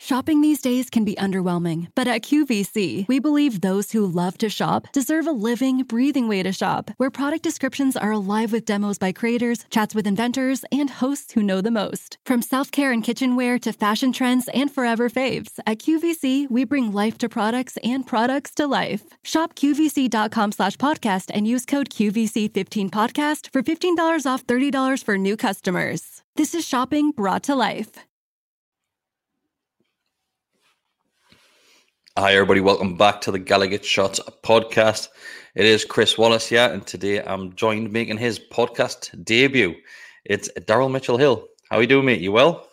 Shopping these days can be underwhelming, but at QVC, we believe those who love to shop deserve a living, breathing way to shop, where product descriptions are alive with demos by creators, chats with inventors, and hosts who know the most. From self care and kitchenware to fashion trends and forever faves, at QVC, we bring life to products and products to life. Shop QVC.com slash podcast and use code QVC15podcast for $15 off $30 for new customers. This is shopping brought to life. Hi, everybody. Welcome back to the Gallowgate Shots podcast. It is Kris Wallace here, and today I'm joined making his podcast debut. It's Daryl Mitchell Hill. How you doing, mate? You well?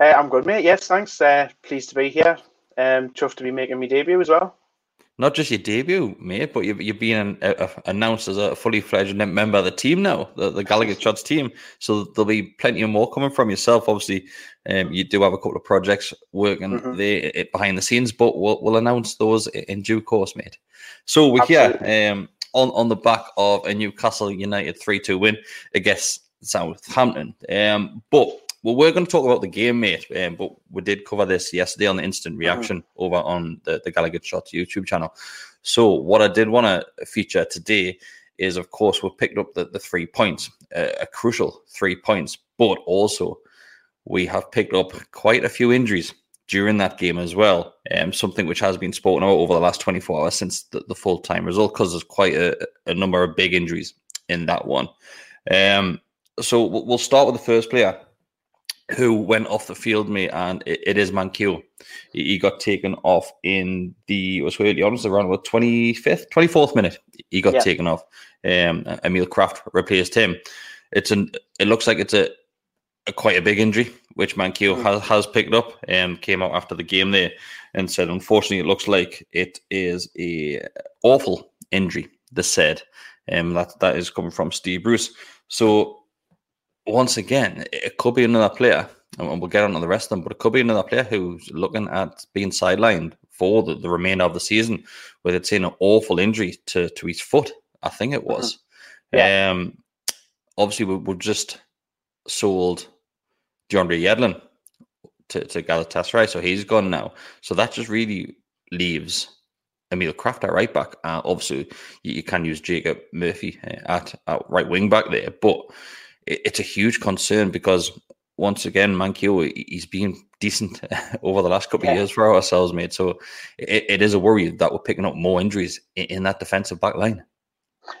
Uh, I'm good, mate. Yes, thanks. Uh, pleased to be here. Um, chuffed to be making my debut as well not just your debut, mate, but you've, you've been uh, announced as a fully fledged member of the team now, the, the Gallowgate Shots team. So there'll be plenty more coming from yourself. Obviously, um, you do have a couple of projects working mm-hmm. there behind the scenes, but we'll, we'll announce those in due course, mate. So we're Absolutely. here um, on, on the back of a Newcastle United 3 2 win against Southampton. Um, but well, we're going to talk about the game, mate. Um, but we did cover this yesterday on the instant mm-hmm. reaction mm-hmm. over on the, the Gallowgate Shots YouTube channel. So, what I did want to feature today is, of course, we picked up the, the three points, uh, a crucial three points, but also we have picked up quite a few injuries during that game as well. Um, something which has been spoken about over the last 24 hours since the, the full time result, because there's quite a, a, number of big injuries in that one. Um, so we'll start with the first player, who went off the field, mate, and it, it is Manquillo. He, he, got taken off in the, was really honest, around about 25th, 24th minute. He got yeah. taken off. Um, Emil Krafth replaced him. It's an, it looks like it's a, a quite a big injury, which Manquillo mm. has, has picked up and um, came out after the game there and said, unfortunately, it looks like it is a awful injury, they said. Um, that, that is coming from Steve Bruce. So once again, it could be another player, and we'll get on to the rest of them, but it could be another player who's looking at being sidelined for the, the remainder of the season with it's in an awful injury to, to his foot, I think it was. Mm-hmm. Yeah. Um, obviously, we, we've just sold DeAndre Yedlin to, to Galatasaray, so he's gone now. So that just really leaves Emil Krafth at right back. Uh, obviously, you, you, can use Jacob Murphy uh, at, at right wing back there, but it's a huge concern because once again, Manquillo, he's been decent over the last couple yeah. of years for ourselves, mate. So it, it is a worry that we're picking up more injuries in, in that defensive back line.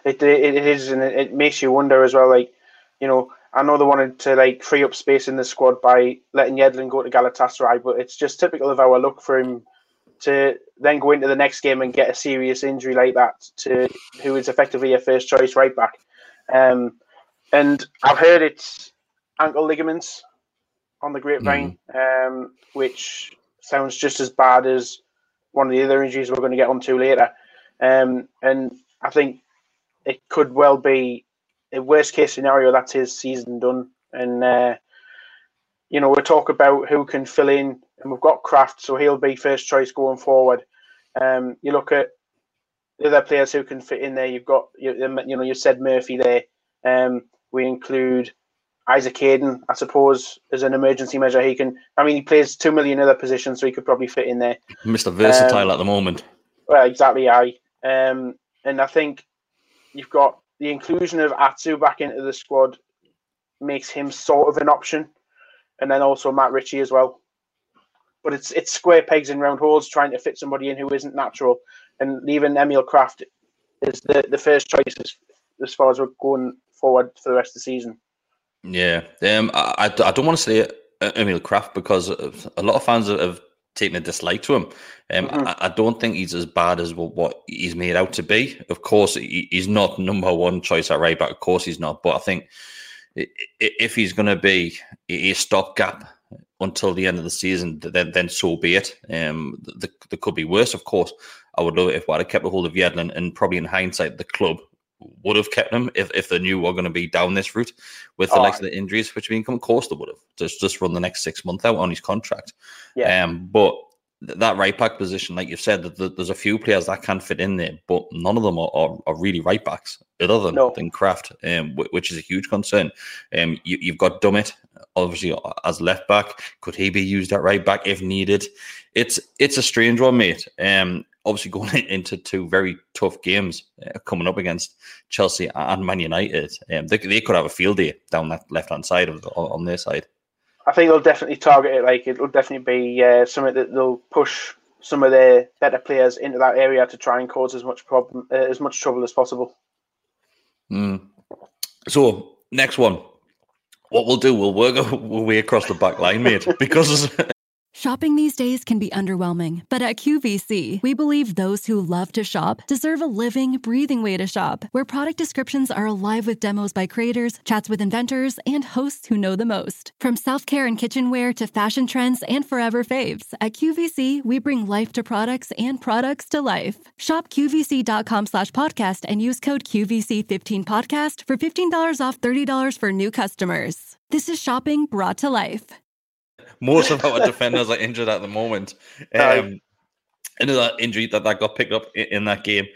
It, it is, and it makes you wonder as well. Like, you know, I know they wanted to like free up space in the squad by letting Yedlin go to Galatasaray, but it's just typical of our look for him to then go into the next game and get a serious injury like that to who is effectively a first choice right back. Um, and I've heard it's ankle ligaments on the grapevine, mm. um, which sounds just as bad as one of the other injuries we're going to get onto later. Um, and I think it could well be a worst case scenario. That's his season done. And uh, you know, we talk about who can fill in, and we've got Krafth, so he'll be first choice going forward. Um, you look at the other players who can fit in there. You've got you, you know you said Murphy there. Um, we include Isaac Hayden, I suppose, as an emergency measure. He can, I mean, he plays two million other positions, so he could probably fit in there. Mr. Versatile um, at the moment. Well, exactly, I. Um, and I think you've got the inclusion of Atsu back into the squad makes him sort of an option, and then also Matt Ritchie as well. But it's it's square pegs in round holes trying to fit somebody in who isn't natural, and even Emil Krafth is the, the first choice as, as far as we're going forward for the rest of the season. Yeah, um, I, I don't want to say Emil Krafth because a lot of fans have taken a dislike to him. Um, mm-hmm. I, I, don't think he's as bad as what he's made out to be. Of course, he, he's not number one choice at right back. Of course, he's not. But I think if he's going to be a stopgap until the end of the season, then then so be it. Um, the, the could be worse, of course. I would love it if I'd have kept a hold of Yedlin, and probably in hindsight, the club would have kept him if, if they knew we are going to be down this route with the oh, likes of the injuries, which been come. Of course, they would have just just run the next six months out on his contract. Yeah. Um, but that right back position, like you've said, that there's a few players that can fit in there, but none of them are, are, are really right backs other than, no. than Krafth, um, which is a huge concern. Um, you, have got Dummett, obviously as left back. Could he be used at right back if needed? It's it's a strange one, mate. Um, obviously going into two very tough games uh, coming up against Chelsea and Man United. Um, they, they could have a field day down that left hand side of the, on their side. I think they'll definitely target it. Like it'll definitely be uh, something that they'll push some of their better players into that area to try and cause as much problem, uh, as much trouble as possible. Mm. So next one, what we'll do, we'll work our way across the back line, mate, because Shopping these days can be underwhelming, but at QVC, we believe those who love to shop deserve a living, breathing way to shop, where product descriptions are alive with demos by creators, chats with inventors, and hosts who know the most. From self care and kitchenware to fashion trends and forever faves, at QVC, we bring life to products and products to life. Shop QVC.com slash podcast and use code QVC15podcast for $15 off $30 for new customers. This is shopping brought to life most of our defenders are injured at the moment. Um, another injury that, that got picked up in, in that game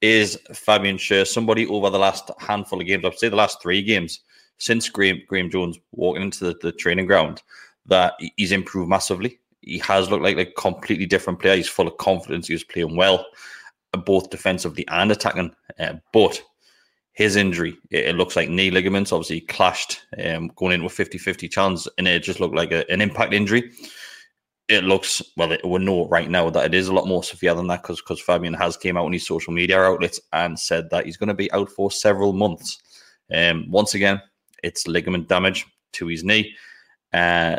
is Fabian Schär, somebody over the last handful of games, I'd say the last three games, since Graham, Graeme Jones walking into the, the training ground, that he's improved massively. He has looked like a completely different player. He's full of confidence. He was playing well, both defensively and attacking. Uh, but his injury, it, looks like knee ligaments, obviously clashed um, going in with 50 50 chance, and it just looked like a, an impact injury. It looks, well, it, we know right now that it is a lot more severe than that because because Fabian has came out on his social media outlets and said that he's going to be out for several months. Um, once again, it's ligament damage to his knee. Uh,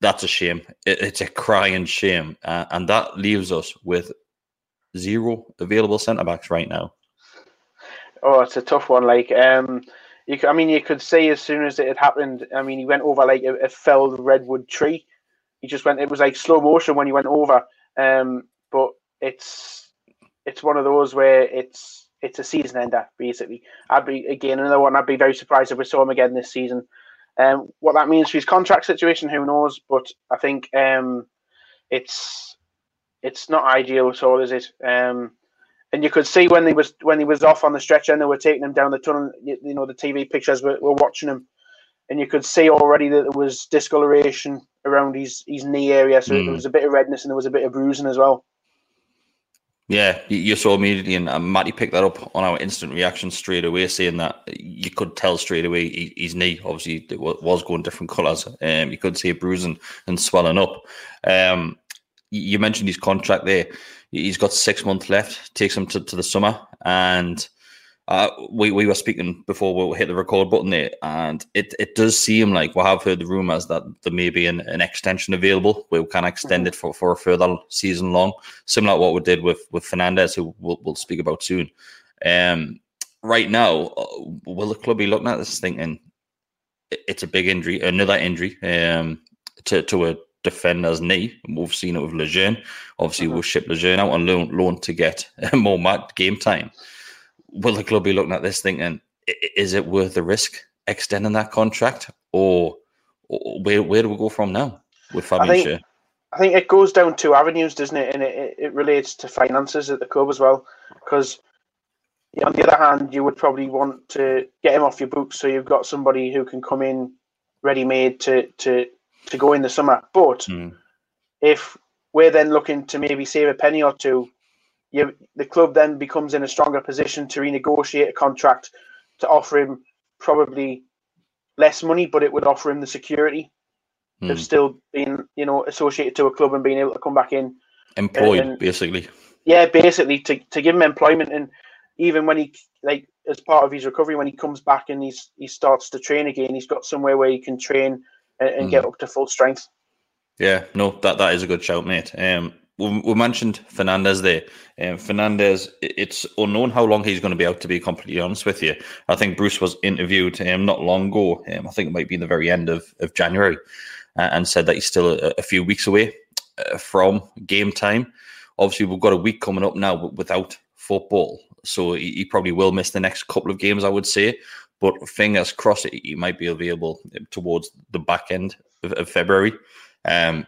that's a shame. It, it's a crying shame. Uh, and that leaves us with zero available centre backs right now. Oh, it's a tough one. Like, um, you, I mean, you could say as soon as it had happened. I mean, he went over like a, a felled redwood tree. He just went. It was like slow motion when he went over. Um, but it's it's one of those where it's it's a season ender basically. I'd be again another one. I'd be very surprised if we saw him again this season. Um, what that means for his contract situation, who knows? But I think um, it's it's not ideal at all, is it? Um, and you could see when he was when he was off on the stretcher and they were taking him down the tunnel. You, you know, the TV pictures were, were watching him, and you could see already that there was discoloration around his his knee area. So mm. there was a bit of redness and there was a bit of bruising as well. Yeah, you saw immediately, and uh, Matty picked that up on our instant reaction straight away, saying that you could tell straight away his knee obviously was going different colours. Um, you could see it bruising and swelling up. Um, you mentioned his contract there he's got six months left. Takes him to, to the summer, and uh, we we were speaking before we hit the record button there, and it, it does seem like we have heard the rumours that there may be an, an extension available where we can extend mm-hmm. it for, for a further season long, similar to what we did with with Fernandez, who we'll, we'll speak about soon. Um, right now, uh, will the club be looking at this thinking it's a big injury, another injury um, to to a defender's knee. We've seen it with Lejeune. Obviously, uh-huh. we'll ship Lejeune out on loan, loan to get more match game time. Will the club be looking at this thinking, is it worth the risk extending that contract, or, or where where do we go from now with Fabian I think, I think it goes down two avenues, doesn't it? And it, it relates to finances at the club as well, because on the other hand, you would probably want to get him off your books so you've got somebody who can come in ready made to to to go in the summer. But mm. if we're then looking to maybe save a penny or two, you, the club then becomes in a stronger position to renegotiate a contract to offer him probably less money, but it would offer him the security mm. of still being, you know, associated to a club and being able to come back in. Employed, and, basically. Yeah, basically to, to give him employment and even when he like as part of his recovery, when he comes back and he's he starts to train again, he's got somewhere where he can train and, and mm. get up to full strength. Yeah, no, that, that is a good shout, mate. Um, we, we mentioned Fernandez there. Um, Fernandez, it's unknown how long he's going to be out. To be completely honest with you, I think Bruce was interviewed um, not long ago. Um, I think it might be in the very end of of January, uh, and said that he's still a, a few weeks away uh, from game time. Obviously, we've got a week coming up now without football, so he, he probably will miss the next couple of games. I would say, but fingers crossed, he might be available towards the back end of, of February. Um,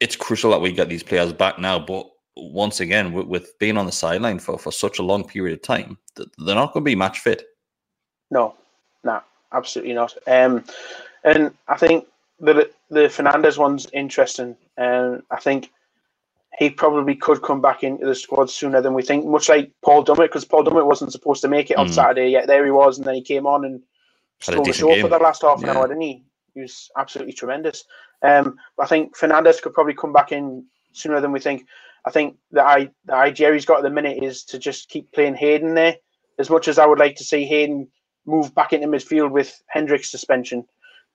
it's crucial that we get these players back now. But once again, with, with being on the sideline for, for such a long period of time, they're not going to be match fit. No, no, absolutely not. Um, and I think the the Fernandez one's interesting. Um, I think he probably could come back into the squad sooner than we think, much like Paul Dummett, because Paul Dummett wasn't supposed to make it on mm. Saturday, yet there he was, and then he came on and stole the show game. for the last half an yeah. hour, didn't he? He was absolutely tremendous. Um, I think Fernandez could probably come back in sooner than we think. I think the, I, the idea he's got at the minute is to just keep playing Hayden there. As much as I would like to see Hayden move back into midfield with Hendrick's suspension,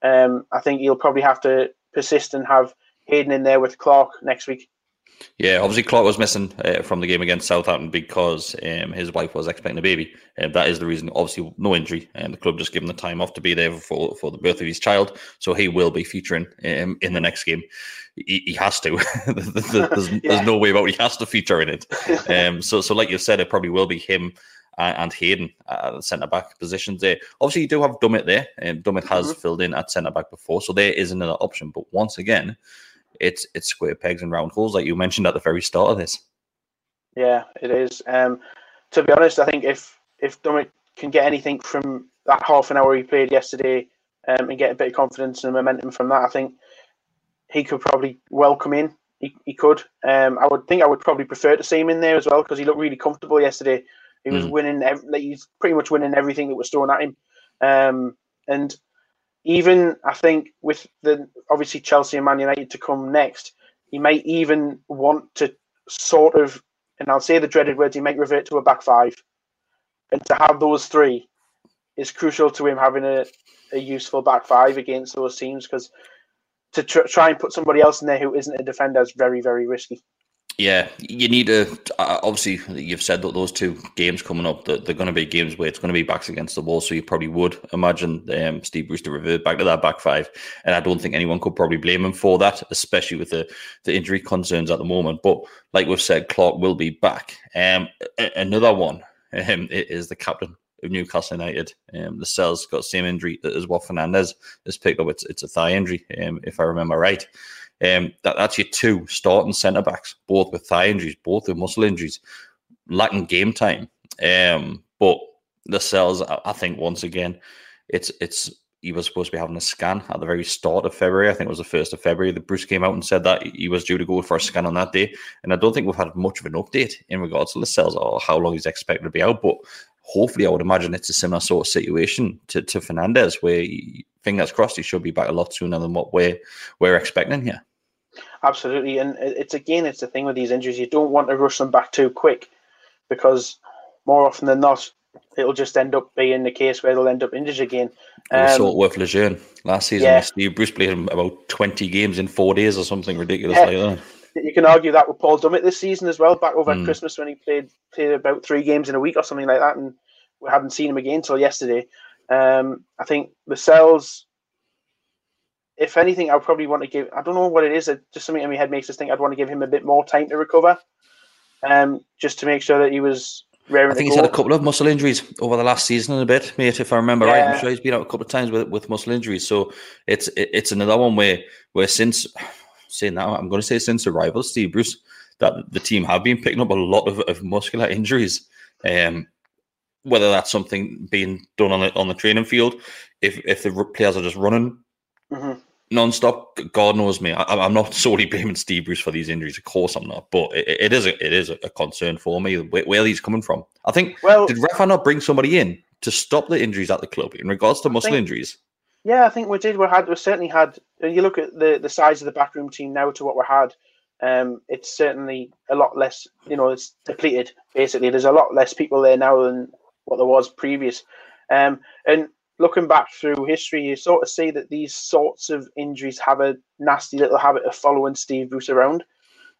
um, I think he'll probably have to persist and have Hayden in there with Clark next week. Yeah, obviously Clark was missing uh, from the game against Southampton because um, his wife was expecting a baby. and um, that is the reason. Obviously, no injury, and um, the club just gave him the time off to be there for for the birth of his child. So he will be featuring um, in the next game. He, he has to. there's, yeah. there's, no way about it. He has to feature in it. Um, so so like you said, it probably will be him and Hayden at the centre back positions there. Obviously, you do have Dummett there. and Dummett has mm-hmm. filled in at centre back before, so there is another option. But once again, it's it's square pegs and round holes, like you mentioned at the very start of this. Yeah, it is. Um, to be honest, I think if if Dummett can get anything from that half an hour he played yesterday um, and get a bit of confidence and momentum from that, I think he could probably welcome in. He, he could. Um, I would think I would probably prefer to see him in there as well because he looked really comfortable yesterday. He was mm. winning. Every, he's pretty much winning everything that was thrown at him. Um, and even I think with the obviously Chelsea and Man United to come next, he might even want to sort of, and I'll say the dreaded words, he might revert to a back five, and to have those three is crucial to him having a, a useful back five against those teams because to tr- try and put somebody else in there who isn't a defender is very very risky. Yeah, you need to. Uh, obviously, you've said that those two games coming up, that they're going to be games where it's going to be backs against the wall. So you probably would imagine um, Steve Bruce to revert back to that back five, and I don't think anyone could probably blame him for that, especially with the the injury concerns at the moment. But like we've said, Clark will be back. Um, another one um, is the captain of Newcastle United. Um, Lascelles got the same injury as what Fernandez has picked up. It's it's a thigh injury, um, if I remember right. Um, that, that's your two starting centre backs, both with thigh injuries, both with muscle injuries, lacking game time. Um, but Lascelles, I, I think, once again, it's it's he was supposed to be having a scan at the very start of February. I think it was the first of February that Bruce came out and said that he was due to go for a scan on that day. And I don't think we've had much of an update in regards to Lascelles or how long he's expected to be out. But hopefully, I would imagine it's a similar sort of situation to, to Fernandez, where he, fingers crossed he should be back a lot sooner than what we're we're expecting here. Absolutely, and it's again, it's the thing with these injuries. You don't want to rush them back too quick, because more often than not, it'll just end up being the case where they'll end up injured again. Um, we saw it with Lejeune last season. Yeah. Steve Bruce played him about twenty games in four days or something ridiculous yeah. like that. You can argue that with Paul Dummett this season as well, back over mm. Christmas when he played played about three games in a week or something like that, and we haven't seen him again until yesterday. Um, I think Lascelles if anything, I would probably want to give. I don't know what it is. It, Just something in my head makes us think I'd want to give him a bit more time to recover, um, just to make sure that he was. I think he's had a couple of muscle injuries over the last season and a bit, mate. If I remember yeah. right, I'm sure he's been out a couple of times with, with muscle injuries. So it's it, it's another one where where since saying that I'm going to say since arrival, Steve Bruce, that the team have been picking up a lot of, of muscular injuries. Um, whether that's something being done on the on the training field, if if the players are just running mm-hmm. non-stop. God knows me. I, am not solely blaming Steve Bruce for these injuries. Of course, I'm not. But it, it is a, it is a concern for me where, where he's coming from. I think. Well, did Rafa not bring somebody in to stop the injuries at the club in regards to muscle think, injuries? Yeah, I think we did. We had we certainly had. You look at the the size of the backroom team now to what we had. Um, it's certainly a lot less. You know, it's depleted. Basically, there's a lot less people there now than what there was previous. Um, and looking back through history, you sort of see that these sorts of injuries have a nasty little habit of following Steve Bruce around.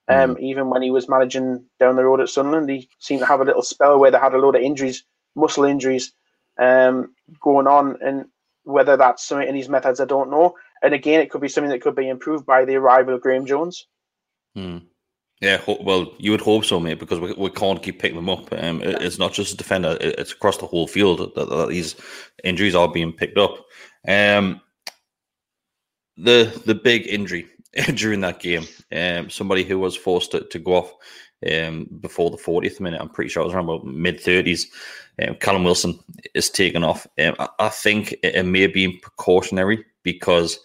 Um, mm. Even when he was managing down the road at Sunderland, he seemed to have a little spell where they had a load of injuries, muscle injuries, um, going on. And whether that's something in his methods, I don't know. And again, it could be something that could be improved by the arrival of Graeme Jones. Mm. Yeah, well, you would hope so, mate, because we, we can't keep picking them up. Um, it's not just a defender; it's across the whole field that, that these injuries are being picked up. Um, the the big injury during that game. Um, somebody who was forced to, to go off um, before the 40th minute. I'm pretty sure it was around about mid 30s. Um, Callum Wilson is taken off. Um, I, I, think it, it, may have been precautionary because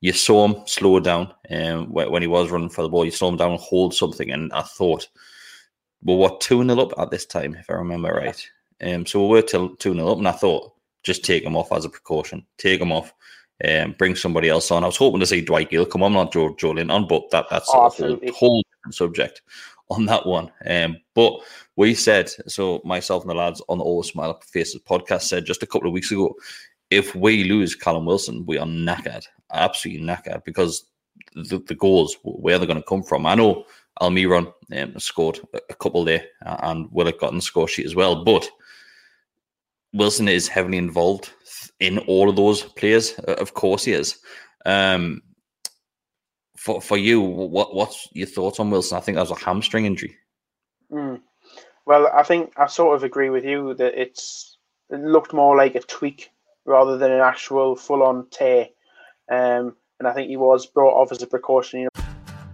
you saw him slow down um, when he was running for the ball. You saw him down and hold something, and I thought, well, what 2 0 up at this time, if I remember right. Um, so we were 2 0 up, and I thought, just take him off as a precaution. Take him off. Um, bring somebody else on. I was hoping to see Dwight Gayle come on, not Joe Joelinton, but that that's oh, a whole, whole subject on that one. Um, but we said, so myself and the lads on the Always Smile Faces podcast said just a couple of weeks ago, if we lose Callum Wilson, we are knackered, absolutely knackered, because the, the goals, where they're going to come from. I know Almiron um, scored a couple there and will have gotten the score sheet as well, but Wilson is heavily involved in all of those players. Of course, he is. Um, for for you, what what's your thoughts on Wilson? I think that was a hamstring injury. Mm. Well, I think I sort of agree with you that it's it looked more like a tweak rather than an actual full on tear. Um, and I think he was brought off as a precaution. You know.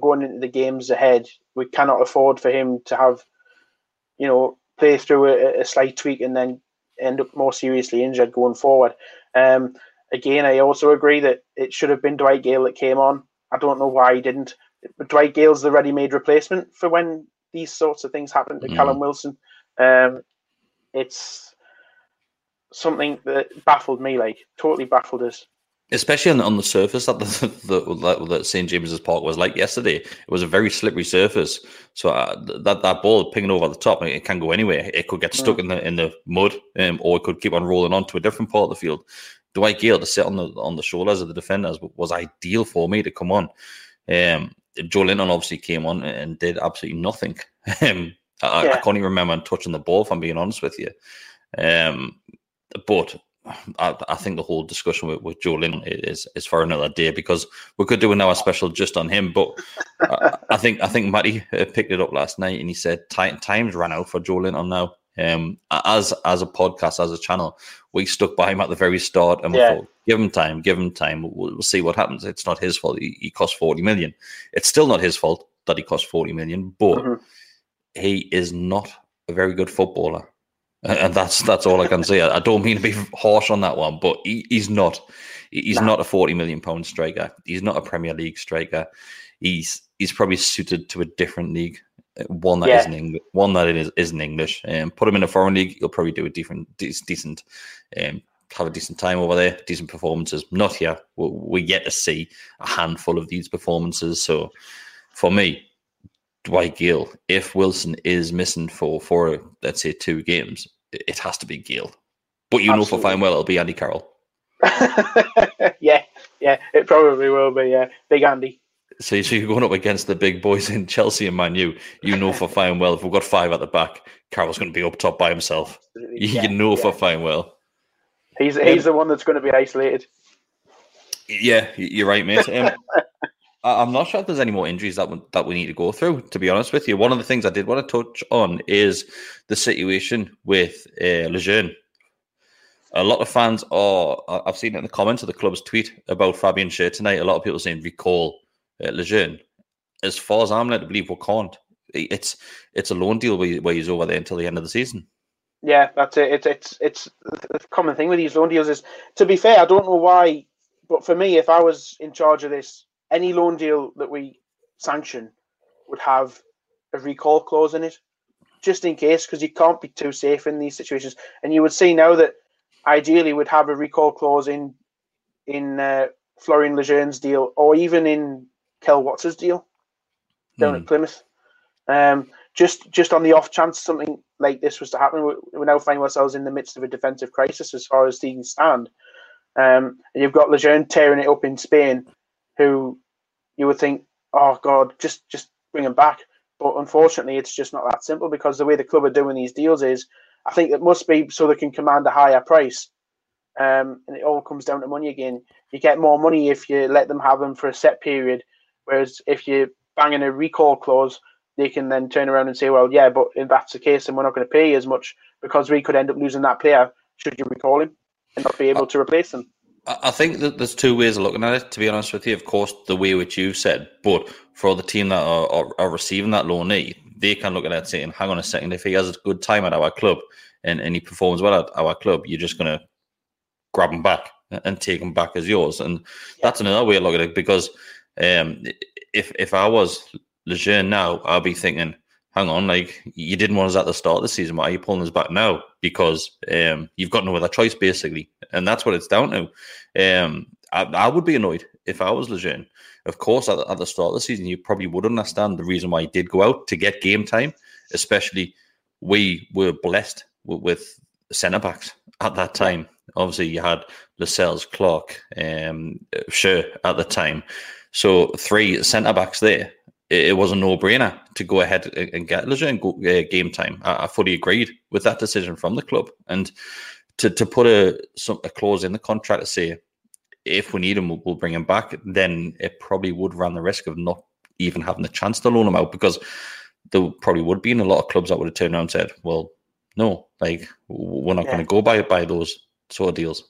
going into the games ahead, we cannot afford for him to have, you know, play through a, a slight tweak and then end up more seriously injured going forward. Um, again, I also agree that it should have been Dwight Gayle that came on. I don't know why he didn't. But Dwight Gayle's the ready-made replacement for when these sorts of things happen to mm. Callum Wilson. Um, it's something that baffled me, like totally baffled us especially on, on the surface that the, the, that St James's Park was like yesterday. It was a very slippery surface, so uh, that that ball pinging over the top, it can go anywhere. It could get stuck mm. in the in the mud, um, or it could keep on rolling on to a different part of the field. Dwight Gayle to sit on the on the shoulders of the defenders was ideal for me to come on. Um, Joelinton obviously came on and did absolutely nothing. Um, I, yeah. I, can't even remember touching the ball. If I'm being honest with you, um, but I, I, think the whole discussion with, with Joelinton is is for another day because we could do another special just on him. But I, I, think I think Matty uh, picked it up last night and he said times ran out for Joelinton on now. Um, as as a podcast, as a channel, we stuck by him at the very start and we thought, give him time, give him time. We'll, we'll, see what happens. It's not his fault. He, he cost forty million. It's still not his fault that he cost forty million, but mm-hmm. he is not a very good footballer and that's that's all I can say. I don't mean to be harsh on that one, but he, he's not. He's nah. not a forty million pound striker. He's not a Premier League striker. He's he's probably suited to a different league, one that yeah. not English, one that is isn't English. And um, put him in a foreign league, he'll probably do a different, decent, um, have a decent time over there, decent performances. Not here. We, we get to see a handful of these performances. So, for me, Dwight Gayle, if Wilson is missing for for let's say two games, it has to be Gayle. But you Absolutely. know for fine well it'll be Andy Carroll. yeah, yeah, it probably will be. Yeah, Big Andy. So, so you're going up against the big boys in Chelsea and Man U. You know for fine well if we've got five at the back, Carroll's going to be up top by himself. Yeah, you know yeah. for fine well. He's he's um, the one that's going to be isolated. Yeah, you're right, mate. Um, I'm not sure if there's any more injuries that we, that we need to go through. To be honest with you, one of the things I did want to touch on is the situation with uh, Lejeune. A lot of fans are. I've seen it in the comments of the club's tweet about Fabian Schär tonight. A lot of people saying recall uh, Lejeune. As far as I'm led to believe, we can't. It's it's a loan deal where, he's over there until the end of the season. Yeah, that's it. It's it's it's the common thing with these loan deals is. To be fair, I don't know why, but for me, if I was in charge of this any loan deal that we sanction would have a recall clause in it, just in case, because you can't be too safe in these situations. And you would see now that ideally would have a recall clause in in uh, Florian Lejeune's deal, or even in Kel Watts' deal down mm. at hmm. Plymouth. Um, just just on the off chance something like this was to happen, we, we now find ourselves in the midst of a defensive crisis as far as things stand. Um, and you've got Lejeune tearing it up in Spain, who you would think oh God, just just bring him back. But unfortunately, it's just not that simple because the way the club are doing these deals is, I think it must be so they can command a higher price. Um, and it all comes down to money again. You get more money if you let them have them for a set period, whereas if you bang in a recall clause, they can then turn around and say, well, yeah, but if that's the case, then we're not going to pay as much because we could end up losing that player should you recall him and not be able to replace him. I think that there's two ways of looking at it. To be honest with you, of course, the way which you've said, but for the team that are, are, are receiving that loanee, they can look at that saying, "Hang on a second, if he has a good time at our club and, and he performs well at our club, you're just going to grab him back and take him back as yours." And yeah. that's another way of looking at it because um, if if I was Lejeune now, I'll be thinking, hang on, like you didn't want us at the start of the season. Why are you pulling us back now? Because um, you've got no other choice, basically, and that's what it's down to. Um, I, I, would be annoyed if I was Lejeune. Of course, at, at, the start of the season, you probably would understand the reason why he did go out to get game time. Especially, we were blessed with, with centre backs at that time. Obviously, you had Lascelles, Clark, um, Schär at the time. So three centre backs there it, was a no brainer to go ahead and get Lejeune uh, game time. I, I, fully agreed with that decision from the club, and to to put a some, a clause in the contract to say if we need him, we'll, we'll bring him back. Then it probably would run the risk of not even having the chance to loan him out because there probably would be in a lot of clubs that would have turned around and said, "Well, no, like we're not yeah. going to go by by those sort of deals."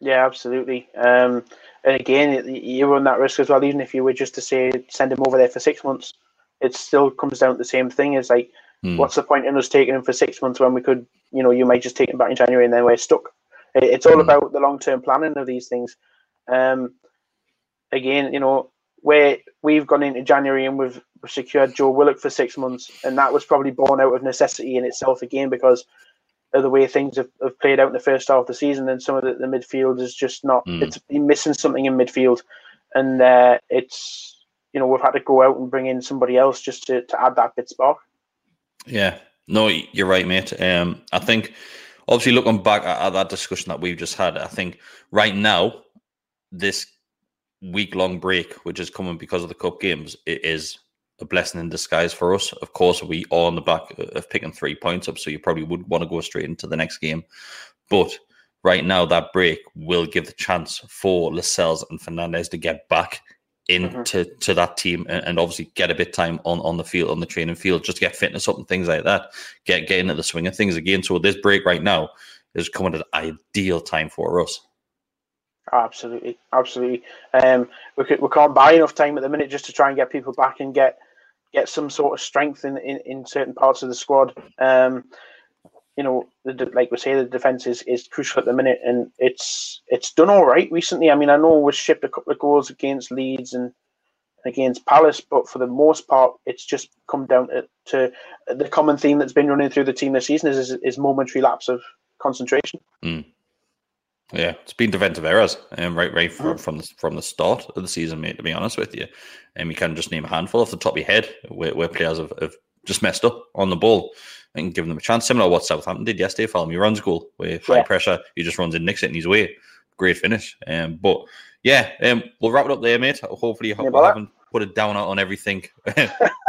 Yeah, absolutely. Um, and again, you run that risk as well. Even if you were just to say send him over there for six months, it still comes down to the same thing. It's like, mm. what's the point in us taking him for six months when we could, you know, you might just take him back in January and then we're stuck. It's all mm. about the long term planning of these things. Um, again, you know, where we've gone into January and we've secured Joe Willock for six months, and that was probably born out of necessity in itself again because of the way things have, have played out in the first half of the season, and some of the, the midfield is just not. Mm. It's been missing something in midfield, and uh, it's you know we've had to go out and bring in somebody else just to, to add that bit spark. Yeah, no, you're right, mate. Um, I think obviously looking back at, at that discussion that we've just had, I think right now this week long break, which is coming because of the cup games, it is a blessing in disguise for us. Of course, we are on the back of picking three points up, so you probably would want to go straight into the next game. But right now, that break will give the chance for Lascelles and Fernandez to get back into mm-hmm. to that team and, and, obviously get a bit time on, on the field, on the training field, just get fitness up and things like that. Get get into the swing of things again. So this break right now is coming at an ideal time for us. Absolutely, absolutely. Um, we could, we can't buy enough time at the minute just to try and get people back and get get some sort of strength in in, in certain parts of the squad. Um, you know, the, like we say, the defense is, is crucial at the minute, and it's it's done all right recently. I mean, I know we shipped a couple of goals against Leeds and against Palace, but for the most part, it's just come down to, to the common theme that's been running through the team this season is is, momentary lapse of concentration. Mm. Yeah, it's been defensive errors, um, right, right from, from the from the start of the season, mate. To be honest with you, and you can just name a handful off the top of your head where, where players have, have just messed up on the ball and given them a chance. Similar to what Southampton did yesterday, for me runs goal where high yeah. pressure, he just runs in, nicks it, and he's away. Great finish. Um, but yeah, um, we'll wrap it up there, mate. Hopefully, you yeah, haven't put a downer on everything.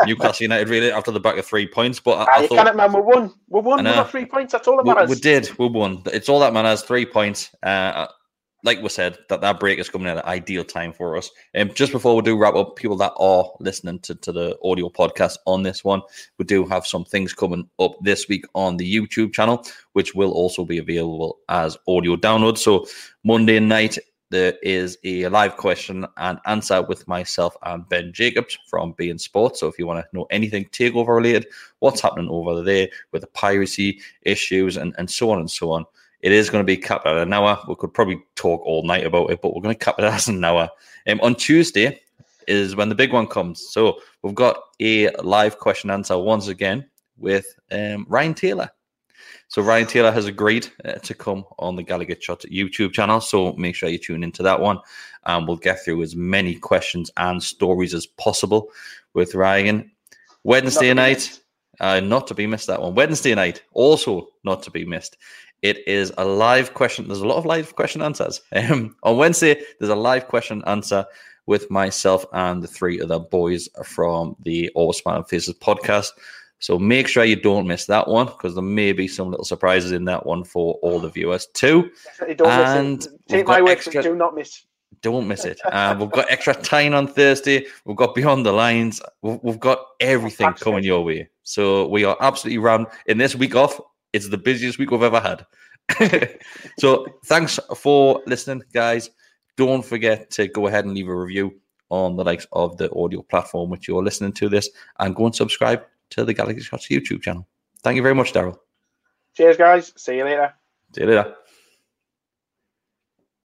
Newcastle United really after the back of three points, but I, I thought, man, we won. We won. We got three points. That's all that matters. We, we, did. We won. It's all that matters. Three points. Uh, like we said, that that break is coming at an ideal time for us. And um, just before we do wrap up, people that are listening to, to the audio podcast on this one, we do have some things coming up this week on the YouTube channel, which will also be available as audio download. So Monday night there is a live question and answer with myself and Ben Jacobs from beIN Sports. So if you want to know anything takeover related, what's happening over there with the piracy issues and, and so on and so on, it is going to be capped at an hour. We could probably talk all night about it, but we're going to cap it as an hour. Um, on Tuesday is when the big one comes. So we've got a live question answer once again with um, Ryan Taylor. So Ryan Taylor has agreed uh, to come on the Gallowgate Shot YouTube channel. So make sure you tune into that one, and we'll get through as many questions and stories as possible with Ryan. Wednesday night, uh, not to be missed. That one. Wednesday night, also not to be missed. It is a live question. There's a lot of live question answers. Um, on Wednesday, there's a live question answer with myself and the three other boys from the All Smiling Faces podcast. So make sure you don't miss that one because there may be some little surprises in that one for all the viewers too. Don't And miss it. we've Take my word, do not miss. Don't miss it. Uh, we've got extra time on Thursday. We've got Beyond the Lines. We've, we've got everything coming your way. So we are absolutely rammed. In this week off, it's the busiest week we've ever had. so thanks for listening, guys. Don't forget to go ahead and leave a review on the likes of the audio platform which you're listening to this, and go and subscribe to the Gallowgate Shots YouTube channel. Thank you very much, Daryl. Cheers, guys. See you later. See you later.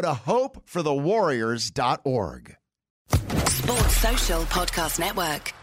go to hopeforthewarriors.org. Sports Social Podcast Network.